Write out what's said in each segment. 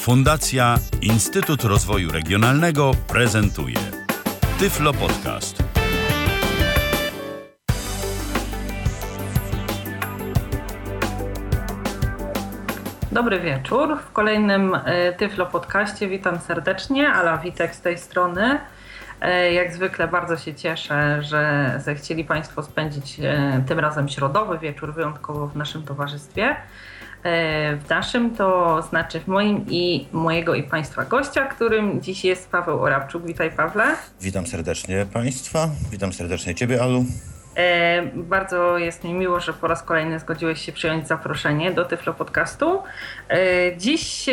Fundacja Instytut Rozwoju Regionalnego prezentuje Tyflo Podcast. Dobry wieczór. W kolejnym e, Tyflo Podcaście witam serdecznie. Ala Witek z tej strony. E, jak zwykle bardzo się cieszę, że zechcieli Państwo spędzić e, tym razem środowy wieczór wyjątkowo w naszym towarzystwie. W naszym to znaczy w moim i mojego i Państwa gościa, którym dziś jest Paweł Orabczuk. Witaj Pawle. Witam serdecznie Państwa, witam serdecznie Ciebie Alu. E, bardzo jest mi miło, że po raz kolejny zgodziłeś się przyjąć zaproszenie do Tyflo Podcastu. E, dziś e,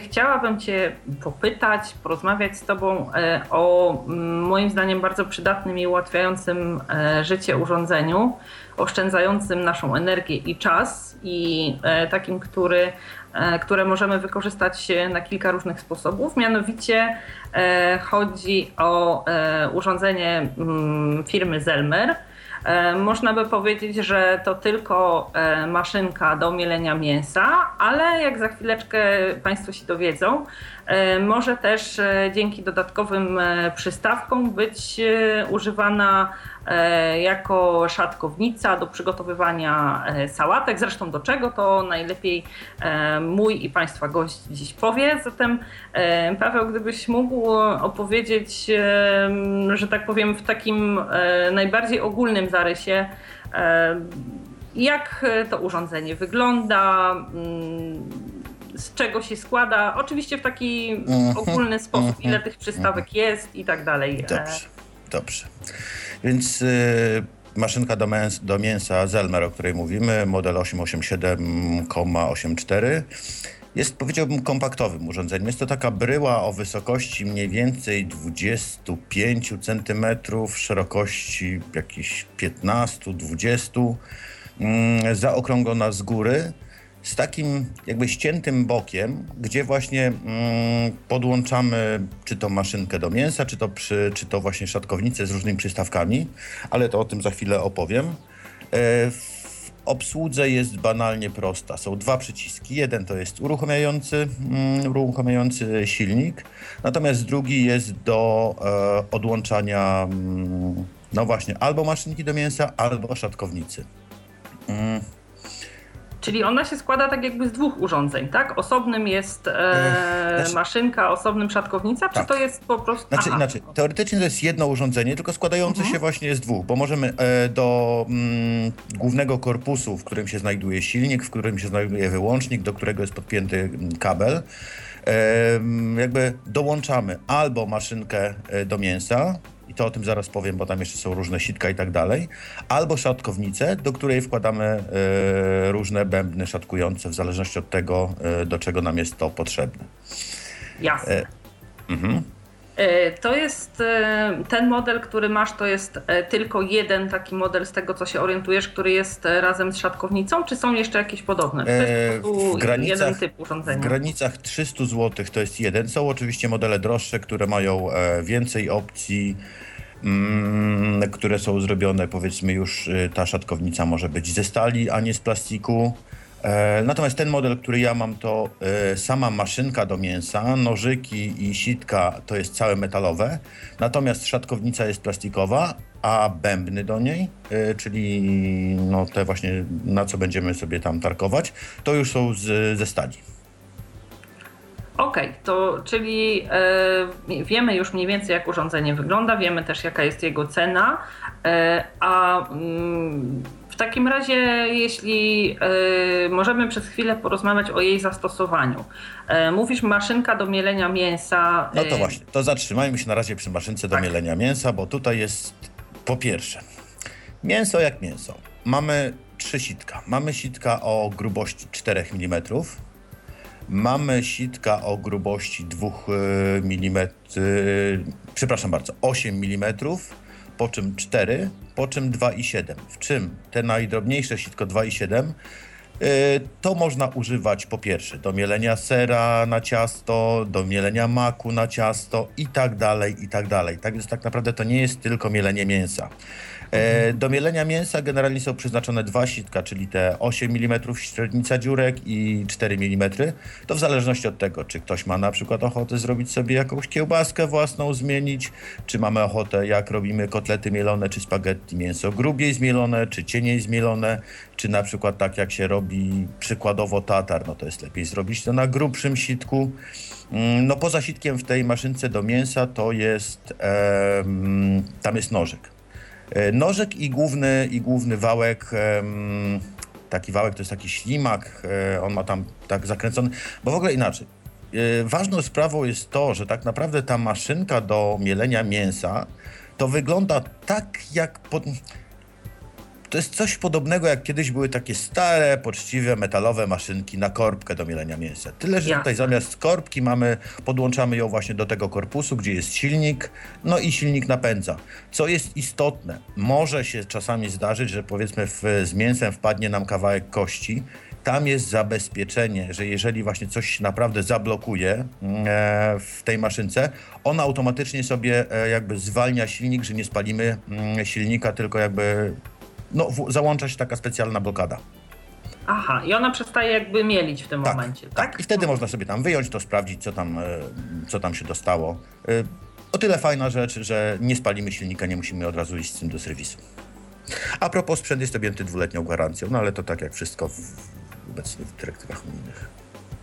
chciałabym Cię popytać, porozmawiać z Tobą o mm, moim zdaniem bardzo przydatnym i ułatwiającym życie urządzeniu, oszczędzającym naszą energię i czas i takim, który, które możemy wykorzystać na kilka różnych sposobów. Mianowicie chodzi o urządzenie mm, firmy Zelmer E, można by powiedzieć, że to tylko e, maszynka do mielenia mięsa, ale jak za chwileczkę Państwo się dowiedzą, e, może też dzięki dodatkowym przystawkom być używana E, jako szatkownica do przygotowywania e, sałatek. Zresztą do czego to najlepiej e, mój i Państwa gość dziś powie. Zatem Paweł, gdybyś mógł opowiedzieć, że tak powiem, w takim najbardziej ogólnym zarysie, jak to urządzenie wygląda, mm, z czego się składa, oczywiście w taki mhm. ogólny sposób, ile mhm. tych przystawek mhm. jest i tak dalej. Dobrze, dobrze. Więc y, maszynka do, mięs, do mięsa Zelmer, o której mówimy, model 887,84 jest powiedziałbym kompaktowym urządzeniem. Jest to taka bryła o wysokości mniej więcej 25 cm, szerokości jakichś 15-20, mm, zaokrąglona z góry z takim jakby ściętym bokiem, gdzie właśnie mm, podłączamy czy to maszynkę do mięsa, czy to, przy, czy to właśnie szatkownicę z różnymi przystawkami, ale to o tym za chwilę opowiem. E, obsłudze jest banalnie prosta. Są dwa przyciski. Jeden to jest uruchamiający, mm, uruchamiający silnik, natomiast drugi jest do e, odłączania mm, no właśnie albo maszynki do mięsa, albo szatkownicy. Mm. Czyli ona się składa tak jakby z dwóch urządzeń, tak? Osobnym jest e, znaczy, maszynka, osobnym szatkownica, czy tak. to jest po prostu... Znaczy, inaczej, teoretycznie to jest jedno urządzenie, tylko składające mhm. się właśnie z dwóch, bo możemy e, do mm, głównego korpusu, w którym się znajduje silnik, w którym się znajduje wyłącznik, do którego jest podpięty mm, kabel, e, jakby dołączamy albo maszynkę e, do mięsa, i to o tym zaraz powiem, bo tam jeszcze są różne sitka i tak dalej, albo szatkownicę, do której wkładamy e, różne bębny szatkujące w zależności od tego, e, do czego nam jest to potrzebne. Jasne. E, to jest e, ten model, który masz, to jest tylko jeden taki model z tego, co się orientujesz, który jest razem z szatkownicą, czy są jeszcze jakieś podobne? Jest w granicach, jeden typ urządzenia. W granicach 300 zł to jest jeden. Są oczywiście modele droższe, które mają więcej opcji mm, które są zrobione, powiedzmy już ta szatkownica może być ze stali, a nie z plastiku. E, natomiast ten model, który ja mam, to e, sama maszynka do mięsa, nożyki i sitka to jest całe metalowe, natomiast szatkownica jest plastikowa, a bębny do niej, e, czyli no te właśnie na co będziemy sobie tam tarkować, to już są z, ze stali. Okej, okay, to czyli e, wiemy już mniej więcej jak urządzenie wygląda, wiemy też jaka jest jego cena, e, a mm, takim razie, jeśli y, możemy przez chwilę porozmawiać o jej zastosowaniu. Y, mówisz maszynka do mielenia mięsa. No to właśnie, to zatrzymajmy się na razie przy maszynce do tak. mielenia mięsa, bo tutaj jest po pierwsze mięso jak mięso. Mamy trzy sitka. Mamy sitka o grubości 4 mm, mamy sitka o grubości 2 mm, przepraszam bardzo, 8 mm, po czym 4, po czym 2,7. W czym te najdrobniejsze sitko 2,7 y, to można używać po pierwsze do mielenia sera na ciasto, do mielenia maku na ciasto i tak dalej, i tak dalej. Tak więc tak naprawdę to nie jest tylko mielenie mięsa. E, do mielenia mięsa generalnie są przeznaczone dwa sitka, czyli te 8 mm średnica dziurek i 4 mm. To w zależności od tego, czy ktoś ma na przykład ochotę zrobić sobie jakąś kiełbaskę własną, zmienić, czy mamy ochotę, jak robimy kotlety mielone, czy spaghetti, mięso grubiej zmielone, czy cieniej zmielone, czy na przykład tak jak się robi przykładowo tatar, no to jest lepiej zrobić to na grubszym sitku. Mm, No poza sitkiem w tej maszynce do mięsa to jest, em, tam jest nożyk. E, Nożyk i główny, i główny wałek, taki wałek to jest taki ślimak, e, on ma tam tak zakręcony, bo w ogóle inaczej. E, Ważną sprawą jest to, że tak naprawdę ta maszynka do mielenia mięsa to wygląda tak jak pod... To jest coś podobnego, jak kiedyś były takie stare, poczciwe, metalowe maszynki na korbkę do mielenia mięsa. Tyle, że tutaj zamiast korbki mamy, podłączamy ją właśnie do tego korpusu, gdzie jest silnik, no i silnik napędza. Co jest istotne, może się czasami zdarzyć, że powiedzmy w, z mięsem wpadnie nam kawałek kości, tam jest zabezpieczenie, że jeżeli właśnie coś się naprawdę zablokuje e, w tej maszynce, ona automatycznie sobie e, jakby zwalnia silnik, że nie spalimy mm, silnika, tylko jakby no, załącza się taka specjalna blokada. Aha, i ona przestaje jakby mielić w tym Tak, momencie, tak? tak. I wtedy można sobie tam wyjąć to, sprawdzić, co tam, e, co tam się dostało. E, O tyle fajna rzecz, że nie spalimy silnika, nie musimy od razu iść z tym do serwisu. A propos, sprzęt jest objęty dwuletnią gwarancją, no ale to tak jak wszystko w, obecnie w dyrektywach unijnych.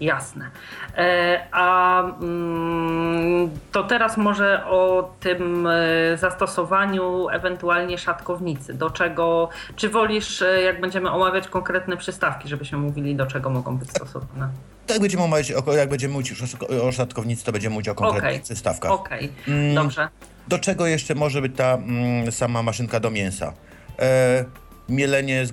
Jasne. E, a mm, to teraz może o tym e, zastosowaniu ewentualnie szatkownicy. Do czego, czy wolisz, e, jak będziemy omawiać konkretne przystawki, żebyśmy mówili, do czego mogą być stosowane? Tak będziemy omawiać, jak będziemy mówić o, szatkownicy, to będziemy mówić o konkretnych Okej. przystawkach. Okej, Mm. dobrze. Do czego jeszcze może być ta mm, sama maszynka do mięsa? Mielenie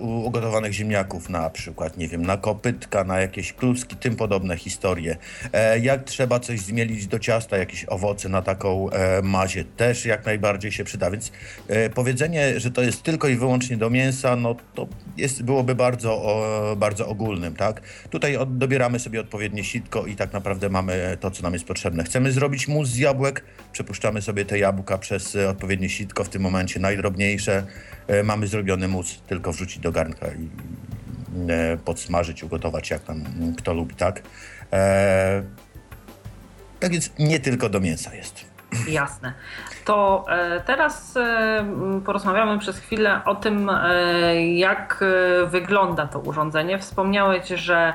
u- ugotowanych ziemniaków na przykład, nie wiem, na kopytka, na jakieś kluski, tym podobne historie. E, jak trzeba coś zmielić do ciasta, jakieś owoce na taką e, mazie, też jak najbardziej się przyda. Więc e, powiedzenie, że to jest tylko i wyłącznie do mięsa, no to jest, byłoby bardzo, o, bardzo ogólnym, tak? Tutaj od, dobieramy sobie odpowiednie sitko i tak naprawdę mamy to, co nam jest potrzebne. Chcemy zrobić mus z jabłek, przepuszczamy sobie te jabłka przez e, odpowiednie sitko, w tym momencie najdrobniejsze. E, mamy zrobiony mus, tylko wrzucić do garnka i e, podsmażyć, ugotować, jak tam kto lubi, tak? E, tak więc nie tylko do mięsa jest. Jasne. To e, teraz porozmawiamy przez chwilę o tym, jak wygląda to urządzenie. Wspomniałeś, że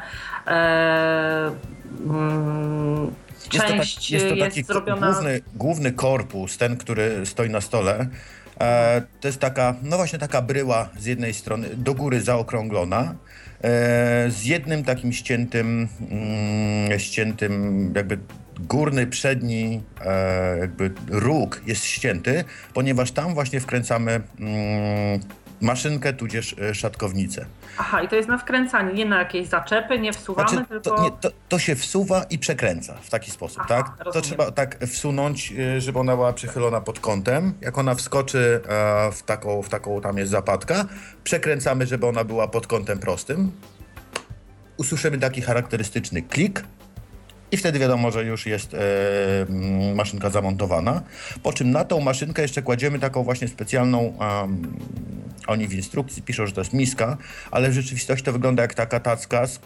mm, Jest to, część tak, jest to taki ko- zrobiona. główny, główny korpus, ten, który stoi na stole. E, to jest taka, no właśnie taka bryła z jednej strony do góry zaokrąglona, e, z jednym takim ściętym, mm, ściętym jakby górny, przedni e, jakby róg jest ścięty, ponieważ tam właśnie wkręcamy mm, maszynkę tudzież e, szatkownicę. Aha, i to jest na wkręcanie, nie na jakieś zaczepy, nie wsuwamy, Znaczy, tylko. to, nie, to, to się wsuwa i przekręca w taki sposób, Aha, tak? To rozumiem. trzeba tak wsunąć, y, żeby ona była przychylona pod kątem. Jak ona wskoczy e, w taką, w taką tam jest zapadka, przekręcamy, żeby ona była pod kątem prostym. Usłyszymy taki charakterystyczny klik. I wtedy wiadomo, że już jest e, mm, maszynka zamontowana. Po czym na tą maszynkę jeszcze kładziemy taką właśnie specjalną. em, oni w instrukcji piszą, że to jest miska, ale w rzeczywistości to wygląda jak taka tacka. z- e,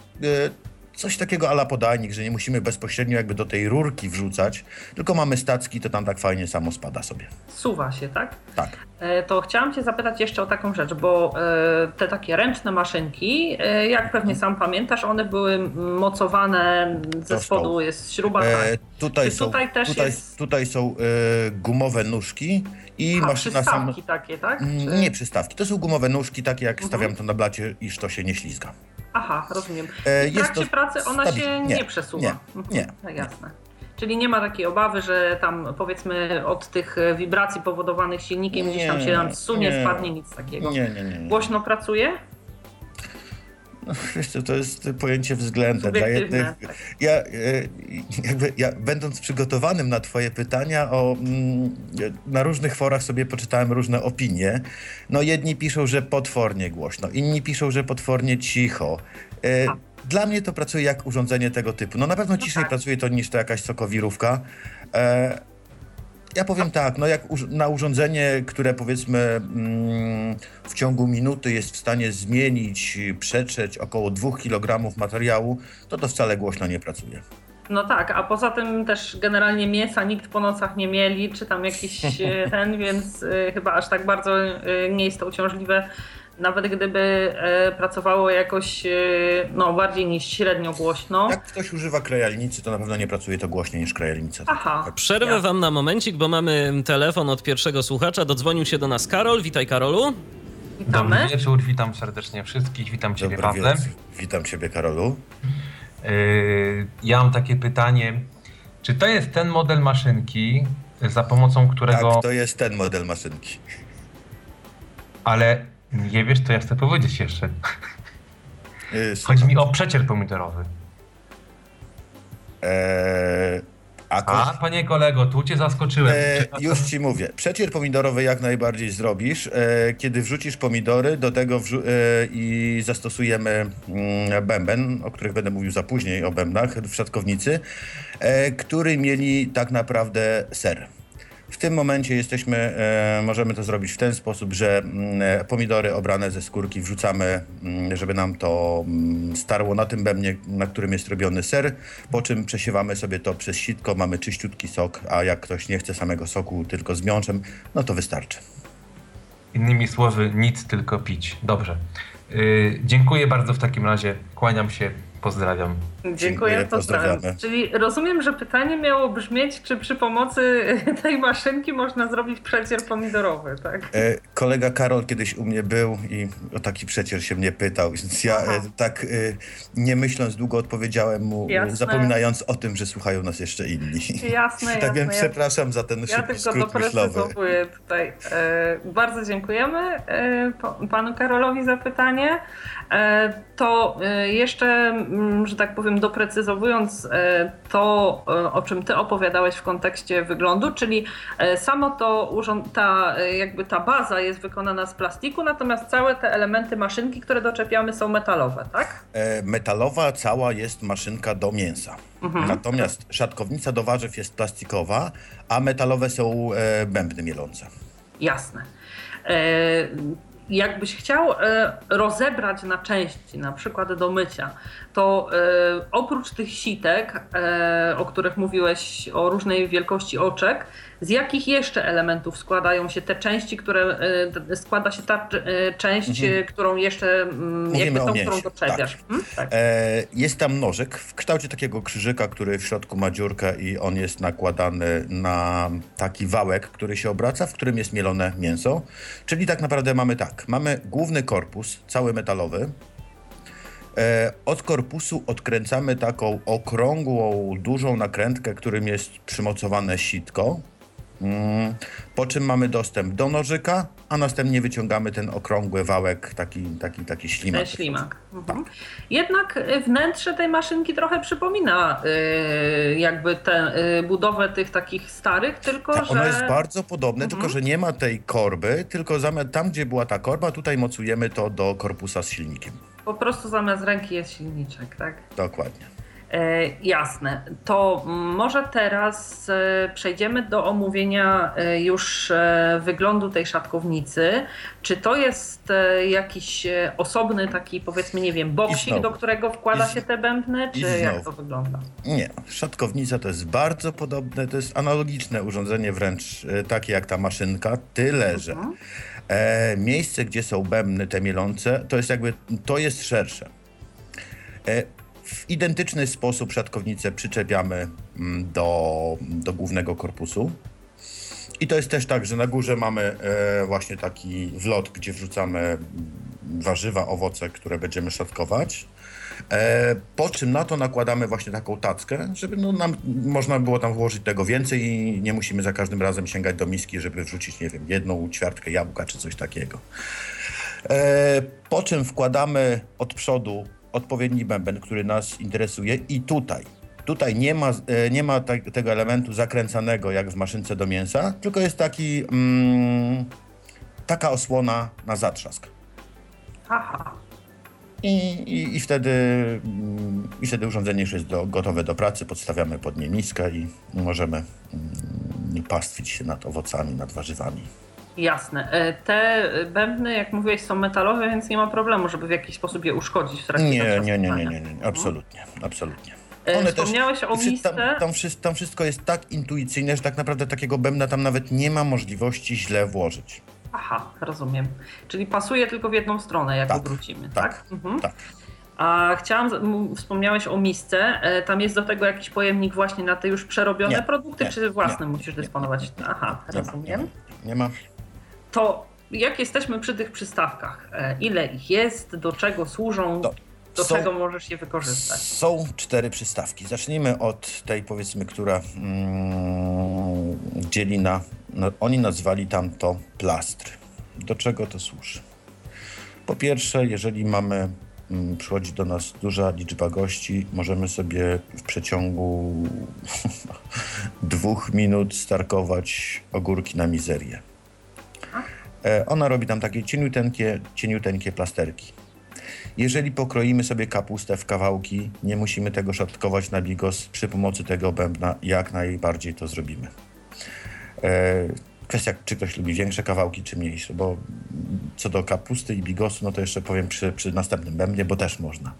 Coś takiego ala podajnik, że nie musimy bezpośrednio jakby do tej rurki wrzucać, tylko mamy stacki, to tam tak fajnie samo spada sobie. Suwa się, tak? Tak. E, To chciałam Cię zapytać jeszcze o taką rzecz, bo e, te takie ręczne maszynki, e, jak pewnie sam pamiętasz, one były mocowane ze Do spodu, stołu. jest śruba. E, tak. tutaj, Czy są, tutaj też tutaj, jest- tutaj są e, gumowe nóżki i A, maszyna sama. przystawki takie, tak? Mm, Czy- Nie przystawki, to są gumowe nóżki, takie jak Mhm. stawiam to na blacie, iż to się nie ślizga. Aha, rozumiem. E, W jest trakcie to pracy ona się nie, Nie, przesuwa. nie, Mhm, nie. No, jasne. Czyli nie ma takiej obawy, że tam powiedzmy od tych wibracji powodowanych silnikiem gdzieś tam się nam zsunie, nie. spadnie, nic takiego. Nie, nie, nie. nie. Głośno pracuje? No, wiesz to jest pojęcie względne. Dla jednych, tak. ja, e, jakby, ja, będąc przygotowanym na Twoje pytania, o, mm, na różnych forach sobie poczytałem różne opinie. No, jedni piszą, że potwornie głośno, inni piszą, że potwornie cicho. E, A. Dla mnie to pracuje jak urządzenie tego typu. No na pewno ciszej tak. pracuje to niż to jakaś sokowirówka. E, Ja powiem tak, no jak na urządzenie, które powiedzmy mm, w ciągu minuty jest w stanie zmienić, przetrzeć około 2 kg materiału, to to wcale głośno nie pracuje. No tak, a poza tym też generalnie mięsa nikt po nocach nie mieli, czy tam jakiś e, ten, więc e, chyba aż tak bardzo e, nie jest to uciążliwe. Nawet gdyby e, pracowało jakoś e, no, bardziej niż średnio głośno. Jak ktoś używa krajalnicy, to na pewno nie pracuje to głośniej niż krajalnica. Aha. Przerwę Ja. wam na momencik, bo mamy telefon od pierwszego słuchacza. Dodzwonił się do nas Karol. Witaj, Karolu. Witamy. Dobry wieczór, witam serdecznie wszystkich, witam Ciebie Dobry Pawle. wieczór. Witam Ciebie, Karolu. Yy, ja mam takie pytanie, czy to jest ten model maszynki, za pomocą którego, Tak, to jest ten model maszynki. ale nie wiesz, to ja chcę powiedzieć jeszcze. Yy, Chodzi mi o przecier pomidorowy. Eee, a A, panie kolego, tu Cię zaskoczyłem. E, już ci mówię. Przecier pomidorowy jak najbardziej zrobisz. E, kiedy wrzucisz pomidory, do tego wrzu- e, i zastosujemy mm, bęben, o których będę mówił za później, o bębnach w szatkownicy, e, który mieli tak naprawdę ser. W tym momencie jesteśmy, e, możemy to zrobić w ten sposób, że mm, e, pomidory obrane ze skórki wrzucamy, mm, żeby nam to mm, starło na tym bębnie, na którym jest robiony ser, po czym przesiewamy sobie to przez sitko, mamy czyściutki sok, a jak ktoś nie chce samego soku, tylko z miączem, no to wystarczy. Innymi słowy, nic, tylko pić. Dobrze. Yy, dziękuję bardzo w takim razie, kłaniam się, pozdrawiam. Dziękuję, Dziękuję, pozdrawiam. Czyli rozumiem, że pytanie miało brzmieć, czy przy pomocy tej maszynki można zrobić przecier pomidorowy, tak? E, kolega Karol kiedyś u mnie był i o taki przecier się mnie pytał, więc ja e, tak e, nie myśląc długo odpowiedziałem mu, Jasne. zapominając o tym, że słuchają nas jeszcze inni. Jasne, tak jasne. więc przepraszam za ten Ja szybki tylko skrót myślowy. doprecyzowuję tutaj. E, bardzo dziękujemy e, panu Karolowi za pytanie. E, to e, jeszcze, mm, że tak powiem, doprecyzowując e, to, o czym ty opowiadałeś w kontekście wyglądu, czyli samo to urząd, ta, jakby ta baza jest wykonana z plastiku, natomiast całe te elementy maszynki, które doczepiamy są metalowe, tak? Metalowa cała jest maszynka do mięsa. Mhm. Natomiast szatkownica do warzyw jest plastikowa, a metalowe są bębny mielące. Jasne. Jakbyś chciał e, rozebrać na części, na przykład do mycia, to e, oprócz tych sitek, e, o których mówiłeś, o różnej wielkości oczek, z jakich jeszcze elementów składają się te części, które e, składa się ta e, część, Mhm. e, którą jeszcze, mm, Mówimy jakby tą, którą doczepiasz? Hmm? Tak. E, jest tam nożyk w kształcie takiego krzyżyka, który w środku ma dziurkę i on jest nakładany na taki wałek, który się obraca, w którym jest mielone mięso. Czyli tak naprawdę mamy tak, mamy główny korpus, cały metalowy. Od korpusu odkręcamy taką okrągłą, dużą nakrętkę, którym jest przymocowane sitko. Mm, Po czym mamy dostęp do nożyka, a następnie wyciągamy ten okrągły wałek, taki, taki, taki ślimak. Ten ślimak. Mhm. Jednak y, wnętrze tej maszynki trochę przypomina y, jakby tę y, budowę tych takich starych, tylko Tak, że... ono jest bardzo podobne, Mhm. tylko że nie ma tej korby, tylko zamiast tam, gdzie była ta korba, tutaj mocujemy to do korpusa z silnikiem. Po prostu zamiast ręki jest silniczek, tak? Dokładnie. E, jasne. To może teraz e, przejdziemy do omówienia e, już wyglądu tej szatkownicy. Czy to jest jakiś osobny taki, powiedzmy, nie wiem, boksik, do którego wkłada się te bębny, czy jak to wygląda? Nie, szatkownica to jest bardzo podobne, to jest analogiczne urządzenie, wręcz takie jak ta maszynka, tyle że Mhm. e, miejsce, gdzie są bębny te mielące, to jest jakby, to jest szersze. E, w identyczny sposób szatkownicę przyczepiamy mm, do, do głównego korpusu. I to jest też tak, że na górze mamy e, właśnie taki wlot, gdzie wrzucamy mm, warzywa, owoce, które będziemy szatkować. E, po czym na to nakładamy właśnie taką tackę, żeby no, nam, można było tam włożyć tego więcej i nie musimy za każdym razem sięgać do miski, żeby wrzucić, nie wiem, jedną ćwiartkę jabłka czy coś takiego. E, po czym wkładamy od przodu odpowiedni bęben, który nas interesuje i tutaj. Tutaj nie ma, e, nie ma tak, tego elementu zakręcanego jak w maszynce do mięsa, tylko jest taki, mm, taka osłona na zatrzask. Aha. I, i, i, wtedy, mm, I wtedy urządzenie już jest do, gotowe do pracy, podstawiamy pod nie miskę i możemy mm, pastwić się nad owocami, nad warzywami. Jasne. E, Te bębny, jak mówiłeś, są metalowe, więc nie ma problemu, żeby w jakiś sposób je uszkodzić w trakcie Nie, nie, nie, nie, nie, nie, nie, absolutnie, absolutnie. E, Wspomniałeś o wszy- misce. Tam, tam, tam wszystko jest tak intuicyjne, że tak naprawdę takiego bębna tam nawet nie ma możliwości źle włożyć. Aha, rozumiem. Czyli pasuje tylko w jedną stronę, jak Tak, obrócimy, tak? tak, Mhm. tak. A chciałam, wspomniałeś o misce, e, tam jest do tego jakiś pojemnik właśnie na te już przerobione Nie, produkty, nie, czy własnym nie, musisz dysponować? Aha, rozumiem. Nie ma. To jak jesteśmy przy tych przystawkach, e, ile ich jest, do czego służą, To do są- czego możesz je wykorzystać? Są cztery przystawki. Zacznijmy od tej, powiedzmy, która mm, dzieli na. No, oni nazwali tam to plastry. Do czego to służy? Po pierwsze, jeżeli mamy, mm, przychodzi do nas duża liczba gości, możemy sobie w przeciągu dwóch minut starkować ogórki na mizerię. E, Ona robi tam takie cieniuteńkie, cieniuteńkie plasterki. Jeżeli pokroimy sobie kapustę w kawałki, nie musimy tego szatkować na bigos. Przy pomocy tego bębna jak najbardziej to zrobimy. E, kwestia, czy ktoś lubi większe kawałki, czy mniejsze, bo co do kapusty i bigosu, no to jeszcze powiem przy, przy następnym bębnie, bo też można.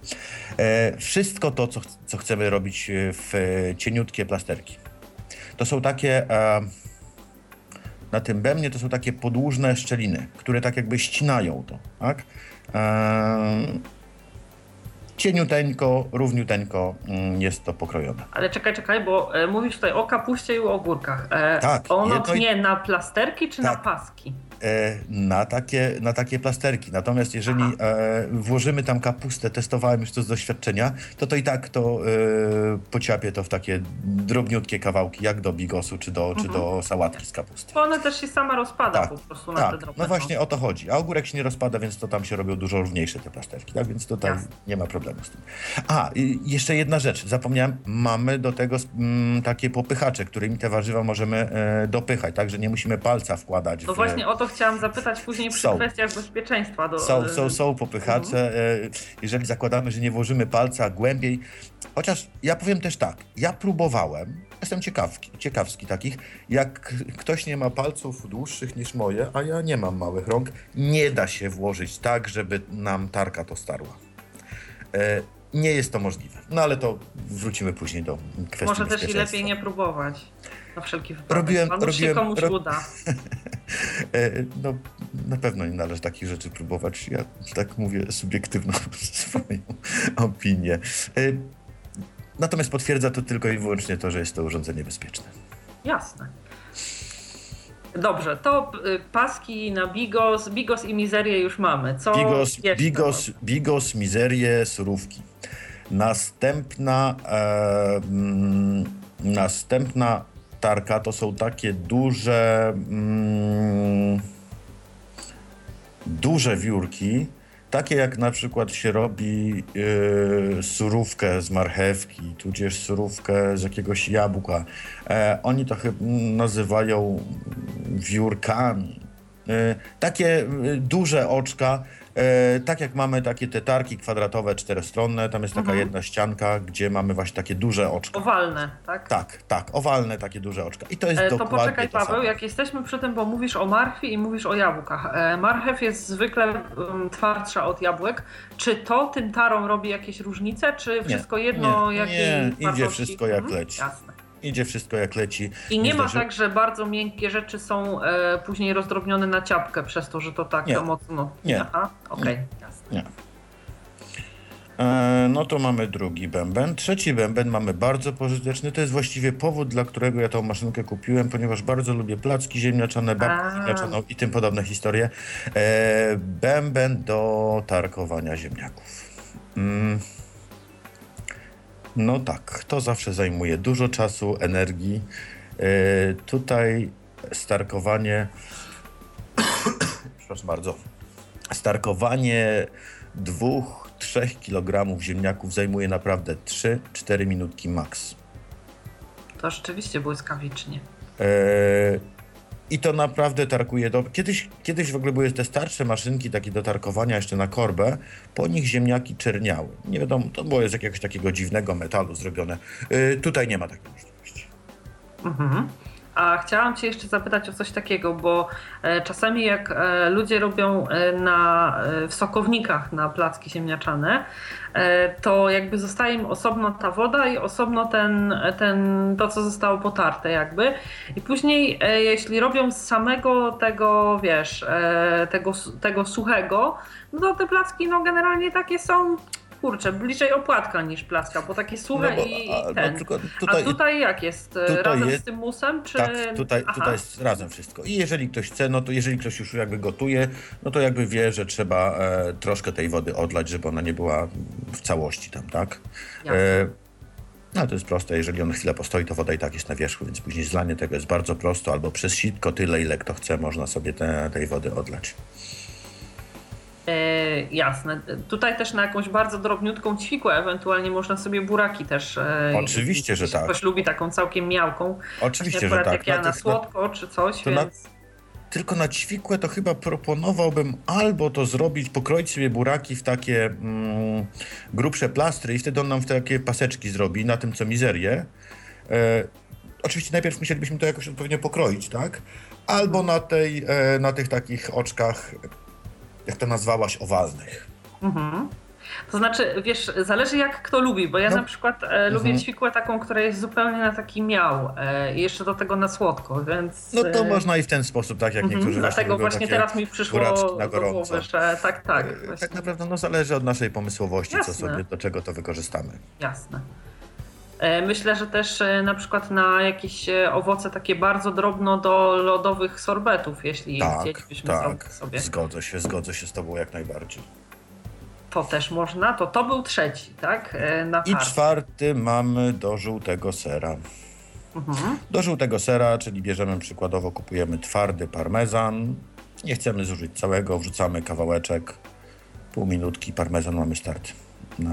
E, wszystko to, co, co chcemy robić w cieniutkie plasterki. To są takie... Na tym bębnie to są takie podłużne szczeliny, które tak jakby ścinają to, tak? Eee, cieniuteńko, równiuteńko mm, jest to pokrojone. Ale czekaj, czekaj, bo e, mówisz tutaj o kapuście i o ogórkach. E, Tak, Ono jedno i- tnie na plasterki czy na Tak. paski? E, na, takie, na takie plasterki. Natomiast jeżeli e, włożymy tam kapustę, testowałem już to z doświadczenia, to to i tak to e, pociapie to w takie drobniutkie kawałki, jak do bigosu czy do, czy do sałatki z kapusty. Bo ona też się sama rozpada Tak, po prostu na te Tak, drobne no właśnie o to chodzi. A ogórek się nie rozpada, więc to tam się robią dużo równiejsze te plasterki, tak? Więc tutaj Jasne. nie ma problemu z tym. A, jeszcze jedna rzecz, zapomniałem, mamy do tego mm, takie popychacze, którymi te warzywa możemy e, dopychać, tak? Że nie musimy palca wkładać No w... właśnie o to chciałam zapytać później przy Są. kwestiach bezpieczeństwa. Do, Są, są, są popychacze. e, Jeżeli zakładamy, że nie włożymy palca głębiej. Chociaż ja powiem też tak, ja próbowałem, jestem ciekawki, ciekawski takich, jak ktoś nie ma palców dłuższych niż moje, a ja nie mam małych rąk, nie da się włożyć tak, żeby nam tarka to starła. E, Nie jest to możliwe. No ale to wrócimy później do kwestii Może też i lepiej nie próbować. Na wszelki wypadek. Robiłem- się robiłem- komuś ro- uda. E, No, na pewno nie należy takich rzeczy próbować. Ja tak mówię subiektywną swoją opinię. E, Natomiast potwierdza to tylko i wyłącznie to, że jest to urządzenie bezpieczne. Jasne. Dobrze, to y, paski na bigos, bigos i mizerię już mamy. Co Bigos, bigos, bigos, mizerię, surówki. Następna, e, następna tarka to są takie duże, mm, duże wiórki, takie jak na przykład się robi e, surówkę z marchewki, tudzież surówkę z jakiegoś jabłka. E, oni to chyba nazywają wiórkami. E, takie e, duże oczka, e, tak jak mamy takie te tarki kwadratowe, czterostronne, tam jest taka Mhm. jedna ścianka, gdzie mamy właśnie takie duże oczka. Owalne, tak? Tak, tak, owalne takie duże oczka. I to jest E, To dokładnie poczekaj to Paweł, jak jesteśmy przy tym, bo mówisz o marchwi i mówisz o jabłkach. E, Marchew jest zwykle um, twardsza od jabłek. Czy to tym tarom robi jakieś różnice, czy wszystko jedno nie, jakiej nie, idzie wszystko jak Mhm, leci. Jasne. Idzie wszystko jak leci. I nie ma zdarzy- tak, że bardzo miękkie rzeczy są e, później rozdrobnione na ciapkę przez to, że to tak Nie. mocno. Nie. Aha, okej, jasne. Nie. E, No to mamy drugi bęben. Trzeci bęben mamy bardzo pożyteczny. To jest właściwie powód, dla którego ja tą maszynkę kupiłem, ponieważ bardzo lubię placki ziemniaczane, babkę ziemniaczaną i tym podobne historie. E, Bęben do tarkowania ziemniaków. Mm. No tak, to zawsze zajmuje dużo czasu, energii. E, Tutaj starkowanie. Przepraszam bardzo. Starkowanie dwóch, trzech kilogramów ziemniaków zajmuje naprawdę 3-4 minutki max. To rzeczywiście błyskawicznie. Eee, I to naprawdę tarkuje do... Kiedyś, kiedyś w ogóle były te starsze maszynki takie do tarkowania jeszcze na korbę, po nich ziemniaki czerniały. Nie wiadomo, to było z jakiegoś takiego dziwnego metalu zrobione. Eee, tutaj nie ma takiej możliwości. Mhm. A chciałam Cię jeszcze zapytać o coś takiego, bo e, czasami jak e, ludzie robią e, na, w sokownikach na placki ziemniaczane, to jakby zostaje im osobno ta woda i osobno ten, ten, to, co zostało potarte jakby. I później jeśli robią z samego tego, wiesz, tego, tego suchego, no to te placki no generalnie takie są kurczę, bliżej opłatka niż placka, bo takie suche no bo, i a, no ten. Tutaj, a tutaj jak jest? Tutaj razem jest, z tym musem, czy... Tak, tutaj, tutaj jest razem wszystko. I jeżeli ktoś chce, no to jeżeli ktoś już jakby gotuje, no to jakby wie, że trzeba e, troszkę tej wody odlać, żeby ona nie była w całości tam, tak? E, no to jest proste, jeżeli on chwilę postoi, to woda i tak jest na wierzchu, więc później zlanie tego jest bardzo prosto, albo przez sitko tyle, ile kto chce, można sobie te, tej wody odlać. E, jasne. Tutaj też na jakąś bardzo drobniutką ćwikłę, ewentualnie można sobie buraki też. E, Oczywiście, że tak. Ktoś lubi taką całkiem miałką. Oczywiście, że tak. Jak ja na słodko czy coś, więc... Na, tylko na ćwikłę to chyba proponowałbym albo to zrobić, pokroić sobie buraki w takie mm, grubsze plastry i wtedy on nam w takie paseczki zrobi na tym, co mizerię. E, oczywiście najpierw musielibyśmy to jakoś odpowiednio pokroić, tak? Albo na, tej, e, na tych takich oczkach jak to nazwałaś, owalnych. Mhm. To znaczy, wiesz, zależy jak kto lubi, bo ja no. na przykład e, lubię mhm. ćwikłę taką, która jest zupełnie na taki miał e, i jeszcze do tego na słodko, więc... No to e, można i w ten sposób, tak jak mhm. niektórzy Dlatego właśnie teraz mi przyszło na do głowy, że tak, tak. E, właśnie. Tak naprawdę no, zależy od naszej pomysłowości, Jasne. co sobie, do czego to wykorzystamy. Jasne. E, myślę, że też e, na przykład na jakieś e, owoce takie bardzo drobno do lodowych sorbetów, jeśli tak, chcielibyśmy tak. sobie. Zgodzę się, zgodzę się z Tobą jak najbardziej. To też można, to to był trzeci, tak? I czwarty mamy do żółtego sera. Mhm. Do żółtego sera, czyli bierzemy przykładowo, kupujemy twardy parmezan. Nie chcemy zużyć całego, wrzucamy kawałeczek, pół minutki, parmezan mamy start na,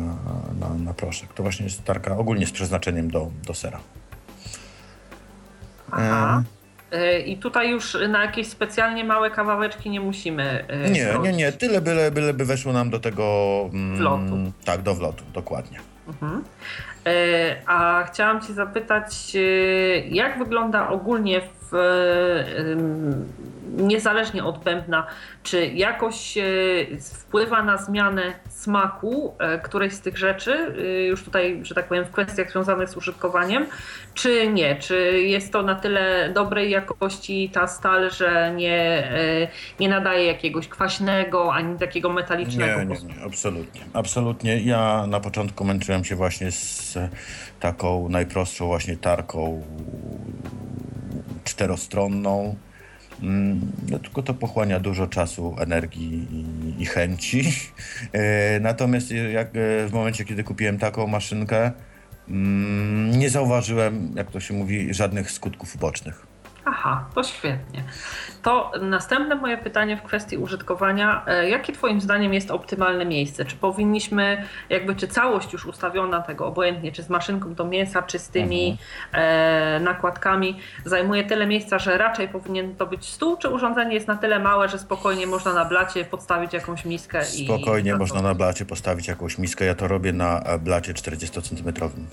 na, na proszek. To właśnie jest tarka ogólnie z przeznaczeniem do, do sera. Aha. E... I tutaj już na jakieś specjalnie małe kawałeczki nie musimy. E, nie, nie, nie. Tyle byle, byle by weszło nam do tego. Mm, wlotu. Tak, do wlotu, dokładnie. Mhm. E, a chciałam Ci zapytać, jak wygląda ogólnie w, niezależnie od bębna, czy jakoś wpływa na zmianę smaku e, którejś z tych rzeczy, e, już tutaj, że tak powiem, w kwestiach związanych z użytkowaniem, czy nie? Czy jest to na tyle dobrej jakości ta stal, że nie, e, nie nadaje jakiegoś kwaśnego ani takiego metalicznego? Nie, nie, nie, absolutnie. Absolutnie. Ja na początku męczyłem się właśnie z taką najprostszą właśnie tarką czterostronną no, tylko to pochłania dużo czasu, energii i, i chęci. E, natomiast jak e, w momencie, kiedy kupiłem taką maszynkę, mm, nie zauważyłem, jak to się mówi, żadnych skutków ubocznych. Aha, to świetnie. To następne moje pytanie w kwestii użytkowania. E, jakie Twoim zdaniem jest optymalne miejsce? Czy powinniśmy, jakby, czy całość już ustawiona tego obojętnie, czy z maszynką do mięsa, czy z tymi mhm. e, nakładkami, zajmuje tyle miejsca, że raczej powinien to być stół, czy urządzenie jest na tyle małe, że spokojnie można na blacie podstawić jakąś miskę? Spokojnie i można na blacie postawić jakąś miskę. Ja to robię na blacie 40 centymetrowym.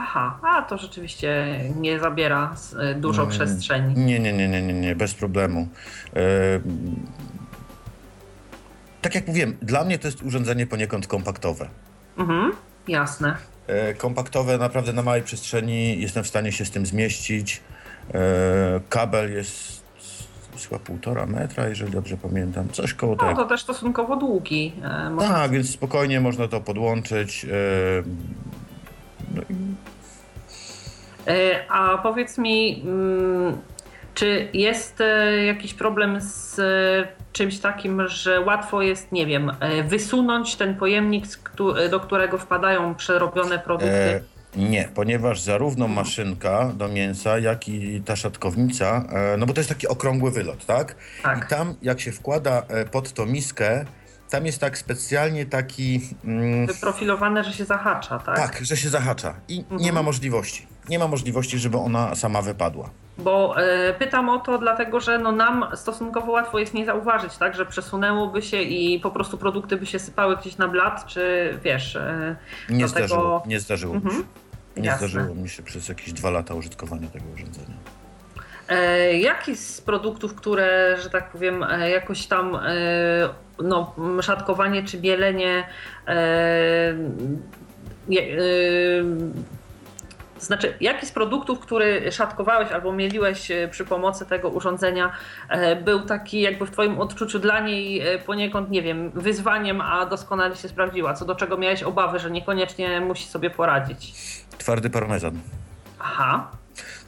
Aha, a to rzeczywiście nie zabiera e, dużo mm, przestrzeni. Nie, nie, nie, nie, nie, nie bez problemu. E, tak jak mówiłem, dla mnie to jest urządzenie poniekąd kompaktowe. Mhm, jasne. E, kompaktowe naprawdę na małej przestrzeni, jestem w stanie się z tym zmieścić. kabel jest chyba półtora metra, jeżeli dobrze pamiętam. Coś koło no, tego. No to też stosunkowo długi. tak, więc spokojnie można to podłączyć. No e, A powiedz mi, mm, czy jest e, jakiś problem z e, czymś takim, że łatwo jest, nie wiem, wysunąć ten pojemnik, do którego wpadają przerobione produkty? E, nie, ponieważ zarówno maszynka do mięsa, jak i ta szatkownica, no bo to jest taki okrągły wylot, tak? tak. I tam jak się wkłada pod tą miskę, tam jest tak specjalnie taki. Mm, Wyprofilowane, że się zahacza, tak? Tak, że się zahacza. I mhm. nie ma możliwości. Nie ma możliwości, żeby ona sama wypadła. Bo y, pytam o to, dlatego że no, nam stosunkowo łatwo jest nie zauważyć, tak, że przesunęłoby się i po prostu produkty by się sypały gdzieś na blat, czy wiesz. Y, nie, zdarzyło, nie zdarzyło mhm. mi się. Nie Jasne. zdarzyło mi się przez jakieś dwa lata użytkowania tego urządzenia. E, jaki z produktów, które, że tak powiem, e, jakoś tam e, no, szatkowanie czy bielenie znaczy, jaki z produktów, który szatkowałeś albo mieliłeś przy pomocy tego urządzenia, był taki jakby w Twoim odczuciu dla niej poniekąd, nie wiem, wyzwaniem, a doskonale się sprawdziła? Co do czego miałeś obawy, że niekoniecznie musi sobie poradzić? Twardy parmezan. Aha.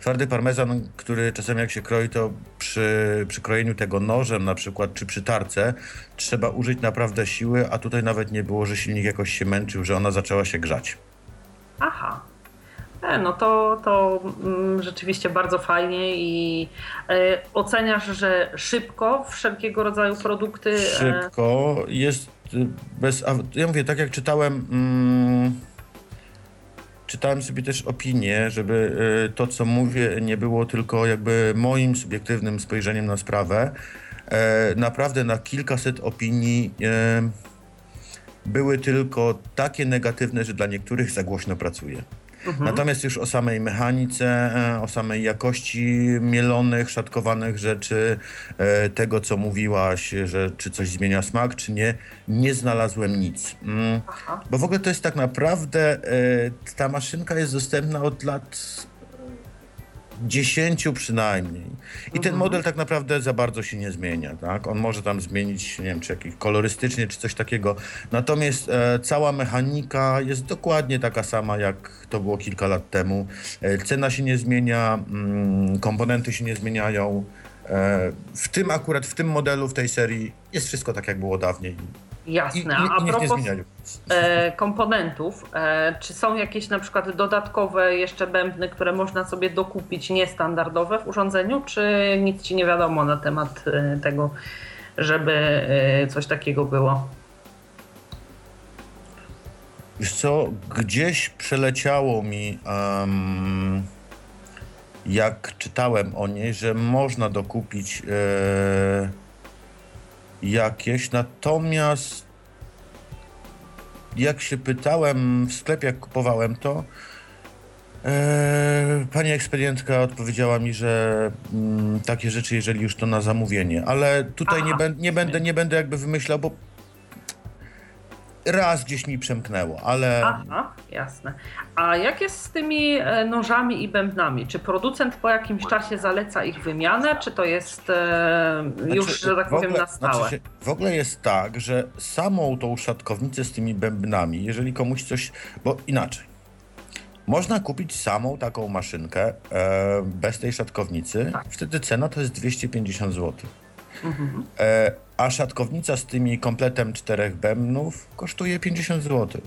Twardy parmezan, który czasem jak się kroi, to przy, przy krojeniu tego nożem na przykład, czy przy tarce, trzeba użyć naprawdę siły, a tutaj nawet nie było, że silnik jakoś się męczył, że ona zaczęła się grzać. Aha. E, no to, to mm, rzeczywiście bardzo fajnie i e, oceniasz, że szybko wszelkiego rodzaju produkty. E, szybko jest bez. Ja mówię, tak jak czytałem. Mm, czytałem sobie też opinie, żeby e, to, co mówię, nie było tylko jakby moim subiektywnym spojrzeniem na sprawę. E, naprawdę na kilkaset opinii e, były tylko takie negatywne, że dla niektórych za głośno pracuje. Mhm. Natomiast już o samej mechanice, e, o samej jakości mielonych, szatkowanych rzeczy, e, tego co mówiłaś, że czy coś zmienia smak, czy nie, nie znalazłem nic. Mm. Bo w ogóle to jest tak naprawdę, e, ta maszynka jest dostępna od lat dziesięciu przynajmniej. I ten mhm. model tak naprawdę za bardzo się nie zmienia, tak? On może tam zmienić, nie wiem, czy jakiś kolorystycznie, czy coś takiego. Natomiast e, cała mechanika jest dokładnie taka sama, jak to było kilka lat temu. E, cena się nie zmienia, mm, komponenty się nie zmieniają. E, w tym akurat, w tym modelu, w tej serii jest wszystko tak, jak było dawniej. Jasne. I, i, A propos e, komponentów, e, czy są jakieś na przykład dodatkowe jeszcze bębny, które można sobie dokupić niestandardowe w urządzeniu, czy nic ci nie wiadomo na temat e, tego, żeby e, coś takiego było? Wiesz co, gdzieś przeleciało mi, um, jak czytałem o niej, że można dokupić e, jakieś, natomiast jak się pytałem w sklepie, jak kupowałem to, e, pani ekspedientka odpowiedziała mi, że mm, takie rzeczy, jeżeli już to na zamówienie, ale tutaj nie, nie, będę, nie będę jakby wymyślał, bo raz gdzieś mi przemknęło, ale. Aha, jasne. A jak jest z tymi e, nożami i bębnami? Czy producent po jakimś czasie zaleca ich wymianę, czy to jest e, już, znaczy, że tak powiem, na stałe? Znaczy w ogóle jest tak, że samą tą szatkownicę z tymi bębnami, jeżeli komuś coś. Bo inaczej. Można kupić samą taką maszynkę e, bez tej szatkownicy. Tak. Wtedy cena to jest 250 zł. E, a szatkownica z tymi kompletem czterech bębnów kosztuje 50 zł.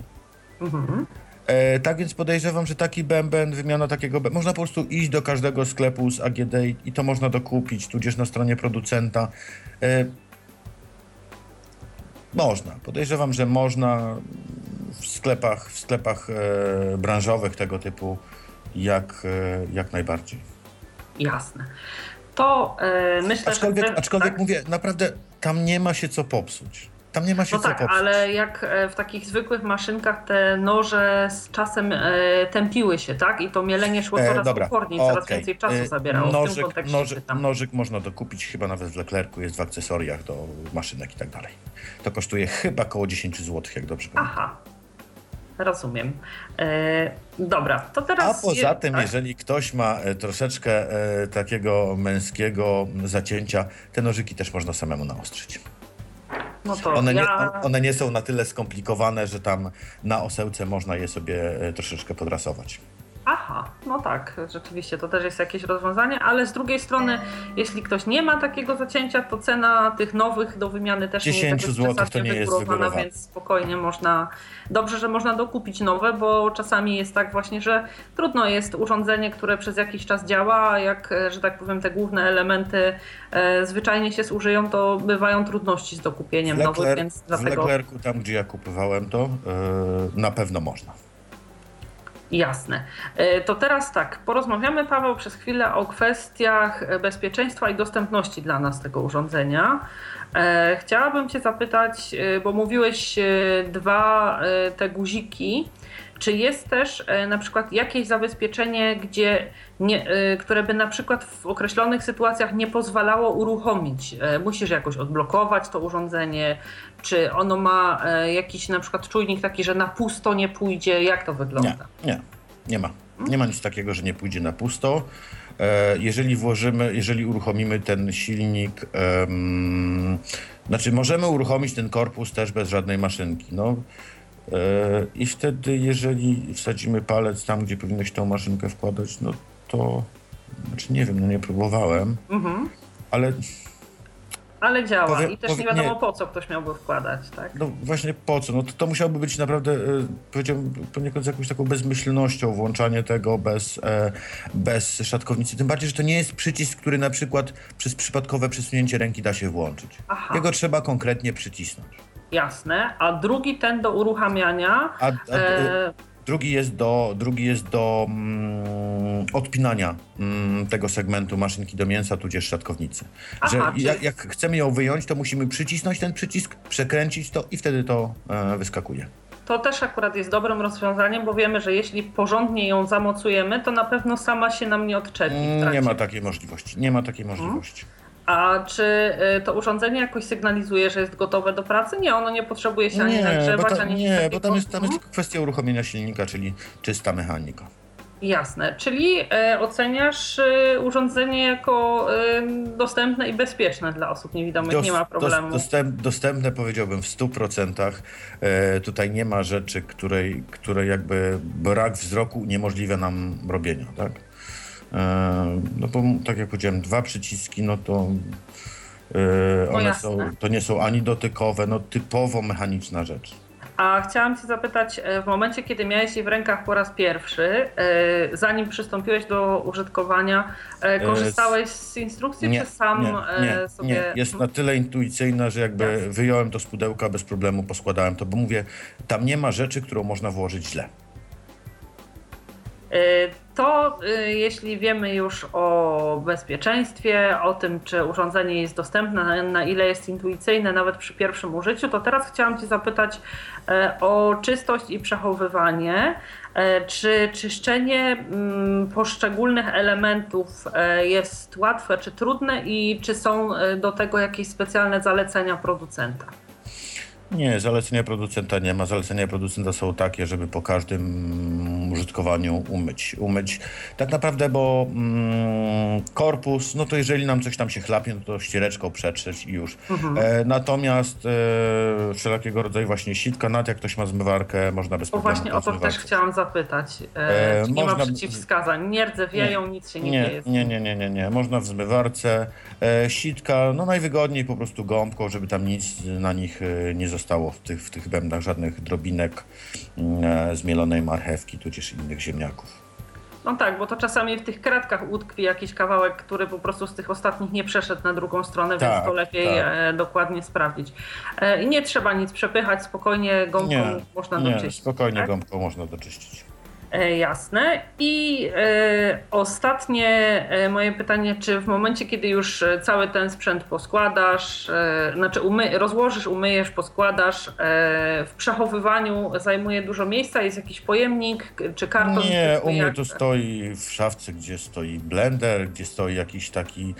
Mhm. E, tak więc podejrzewam, że taki bęben, wymiana takiego bębna, można po prostu iść do każdego sklepu z AGD i to można dokupić, tudzież na stronie producenta. E, można. Podejrzewam, że można w sklepach, w sklepach e, branżowych tego typu jak, e, jak najbardziej. Jasne to e, myślę, aczkolwiek, że... Aczkolwiek tak? mówię, naprawdę tam nie ma się co popsuć. Tam nie ma się no co tak, popsuć. ale jak e, w takich zwykłych maszynkach te noże z czasem e, tępiły się, tak? I to mielenie szło coraz e, okay. coraz więcej czasu e, zabierało. Nożyk, nożyk, nożyk można dokupić chyba nawet w Leclercu, jest w akcesoriach do maszynek i tak dalej. To kosztuje chyba około 10 zł, jak dobrze pamiętam. Aha, Rozumiem. E, dobra, to teraz. A poza tym, tak? jeżeli ktoś ma e, troszeczkę e, takiego męskiego zacięcia, te nożyki też można samemu naostrzyć. No to one, ja... nie, one nie są na tyle skomplikowane, że tam na osełce można je sobie e, troszeczkę podrasować. Aha, no tak, rzeczywiście to też jest jakieś rozwiązanie, ale z drugiej strony, jeśli ktoś nie ma takiego zacięcia, to cena tych nowych do wymiany też nie jest zł to nie jest wygórowana, więc spokojnie można, dobrze, że można dokupić nowe, bo czasami jest tak właśnie, że trudno jest urządzenie, które przez jakiś czas działa, a jak, że tak powiem, te główne elementy e, zwyczajnie się zużyją, to bywają trudności z dokupieniem Leclerc, nowych, więc dlatego... W Leclercu, tam gdzie ja kupowałem to, yy, na pewno można. Jasne. E, to teraz tak, porozmawiamy Paweł przez chwilę o kwestiach bezpieczeństwa i dostępności dla nas tego urządzenia. E, chciałabym Cię zapytać, e, bo mówiłeś dwa te guziki, Czy jest też e, na przykład jakieś zabezpieczenie, gdzie nie, e, które by na przykład w określonych sytuacjach nie pozwalało uruchomić? E, musisz jakoś odblokować to urządzenie, czy ono ma jakiś na przykład czujnik taki, że na pusto nie pójdzie? Jak to Nie, wygląda? nie, nie ma. Nie ma nic takiego, że nie pójdzie na pusto. Jeżeli włożymy, jeżeli uruchomimy ten silnik, em, znaczy możemy uruchomić ten korpus też bez żadnej maszynki. No, I wtedy, jeżeli wsadzimy palec tam, gdzie powinno się tą maszynkę wkładać, no to, znaczy nie wiem, no nie próbowałem, Mhm. ale Ale działa Powie- i też nie powie- wiadomo nie. po co ktoś miałby wkładać, tak? No właśnie po co? No to, to musiałoby być naprawdę, e, powiedziałbym, poniekąd z jakąś taką bezmyślnością włączanie tego bez, e, bez szatkownicy. Tym bardziej, że to nie jest przycisk, który na przykład przez przypadkowe przesunięcie ręki da się włączyć. Aha. Jego trzeba konkretnie przycisnąć. Jasne. A drugi ten do uruchamiania. A, a e, E, drugi jest do, drugi jest do mm, odpinania mm, tego segmentu maszynki do mięsa, tudzież szatkownicy. Aha, że czyli- jak, jak chcemy ją wyjąć, to musimy przycisnąć ten przycisk, przekręcić to i wtedy to e, wyskakuje. to też akurat jest dobrym rozwiązaniem, bo wiemy, że jeśli porządnie ją zamocujemy, to na pewno sama się nam nie odczepi. Mm. Nie ma takiej możliwości. Nie ma takiej możliwości. A czy y, to urządzenie jakoś sygnalizuje, że jest gotowe do pracy? Nie, ono nie potrzebuje się ani Nie, nagrzewać, ta, ani nie, bo tam jest, tam jest tylko kwestia uruchomienia silnika, czyli czysta mechanika. Jasne. Czyli e, oceniasz e, urządzenie jako dostępne i bezpieczne dla osób niewidomych, Dos- nie ma dos- problemu. Dostęp, dostępne powiedziałbym w 100%. E, tutaj nie ma rzeczy, której, której jakby brak wzroku uniemożliwia nam robienia, tak? E, no bo tak jak powiedziałem, dwa przyciski, no to e, No one jasne. są, to nie są ani dotykowe, no typowo mechaniczna rzecz. A chciałam Cię zapytać, e, w momencie, kiedy miałeś je w rękach po raz pierwszy, zanim przystąpiłeś do użytkowania, korzystałeś z instrukcji, czy sam nie, nie, sobie... nie. Jest na tyle intuicyjna, że jakby Jasne. wyjąłem to z pudełka bez problemu, poskładałem to, bo mówię, tam nie ma rzeczy, którą można włożyć źle. To e, jeśli wiemy już o bezpieczeństwie, o tym, czy urządzenie jest dostępne, na ile jest intuicyjne nawet przy pierwszym użyciu, to teraz chciałam Cię zapytać e, o czystość i przechowywanie. E, Czy czyszczenie mm, poszczególnych elementów e, jest łatwe czy trudne i czy są do tego jakieś specjalne zalecenia producenta? Nie, zalecenia producenta nie ma. Zalecenia producenta są takie, żeby po każdym użytkowaniu umyć. Umyć tak naprawdę, bo mm, korpus, no to jeżeli nam coś tam się chlapie, no to ściereczką przetrzeć i już. E, natomiast e, wszelkiego rodzaju właśnie sitka, nawet jak ktoś ma zmywarkę, można bez problemu właśnie tą o to też chciałam zapytać. E, E, nie ma można- przeciwwskazań? Nie rdzewieją, nic się nie, Nie, dzieje. nie, nie, nie, nie, nie. Można w zmywarce. E, sitka, no najwygodniej po prostu gąbką, żeby tam nic na nich e, nie zostało w tych, w tych bębnach, żadnych drobinek mm, e, zmielonej marchewki, tudzież innych ziemniaków. No tak, bo to czasami w tych kratkach utkwi jakiś kawałek, który po prostu z tych ostatnich nie przeszedł na drugą stronę, więc Tak, to lepiej tak. e, dokładnie sprawdzić. E, I nie trzeba nic przepychać, spokojnie gąbką Nie, można nie, doczyścić. spokojnie tak? gąbką można doczyścić. E, Jasne. I e, ostatnie e, moje pytanie, czy w momencie, kiedy już cały ten sprzęt poskładasz, znaczy umy, rozłożysz, umyjesz, poskładasz, w przechowywaniu zajmuje dużo miejsca, jest jakiś pojemnik, czy karton? Nie, u mnie to stoi w szafce, gdzie stoi blender, gdzie stoi jakiś taki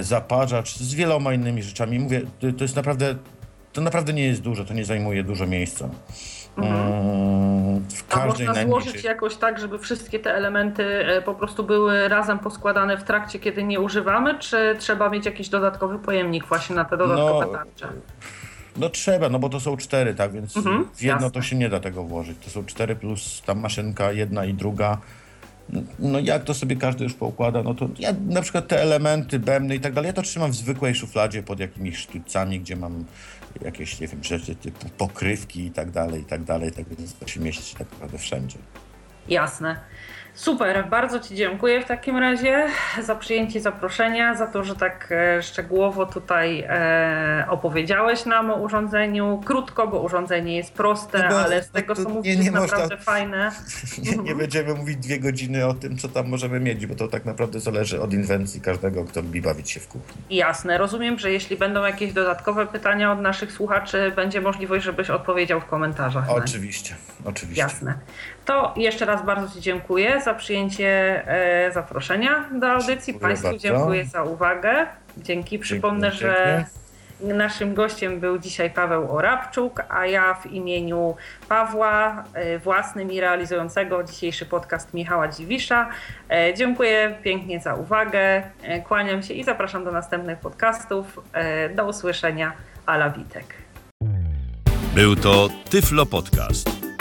zaparzacz z wieloma innymi rzeczami. Mówię, to, to jest naprawdę, to naprawdę nie jest dużo, to nie zajmuje dużo miejsca. Mm, w A każdej można najmniejszej... złożyć jakoś tak, żeby wszystkie te elementy e, po prostu były razem poskładane w trakcie, kiedy nie używamy, czy trzeba mieć jakiś dodatkowy pojemnik właśnie na te dodatkowe No, tarcze? No trzeba, no bo to są cztery, tak, więc Mhm, w jedno jasne. to się nie da tego włożyć. To są cztery plus tam maszynka jedna i druga. No jak to sobie każdy już poukłada, no to ja na przykład te elementy, bębny i tak dalej, ja to trzymam w zwykłej szufladzie pod jakimiś sztućcami, gdzie mam jakieś, nie wiem, rzeczy typu pokrywki i tak dalej, i tak dalej, tak więc to się mieści tak naprawdę wszędzie. Jasne. Super, bardzo Ci dziękuję w takim razie za przyjęcie zaproszenia, za to, że tak e, szczegółowo tutaj e, opowiedziałeś nam o urządzeniu. Krótko, bo urządzenie jest proste, No ale z no tego, co mówisz, nie jest można- naprawdę fajne. Nie, nie będziemy mówić dwie godziny o tym, co tam możemy mieć, bo to tak naprawdę zależy od inwencji każdego, kto lubi bawić się w kuchni. Jasne, rozumiem, że jeśli będą jakieś dodatkowe pytania od naszych słuchaczy, będzie możliwość, żebyś odpowiedział w komentarzach. Oczywiście, oczywiście. Jasne. To jeszcze raz bardzo Ci dziękuję za przyjęcie e, zaproszenia do audycji. Dziękuję Państwu bardzo. dziękuję za uwagę. Dzięki. Przypomnę, Dziękuję że naszym gościem był dzisiaj Paweł Orabczuk, a ja w imieniu Pawła, e, własnym i realizującego dzisiejszy podcast Michała Dziwisza, e, dziękuję pięknie za uwagę. E, Kłaniam się i zapraszam do następnych podcastów. E, Do usłyszenia. Ala Witek. Był to Tyflo Podcast.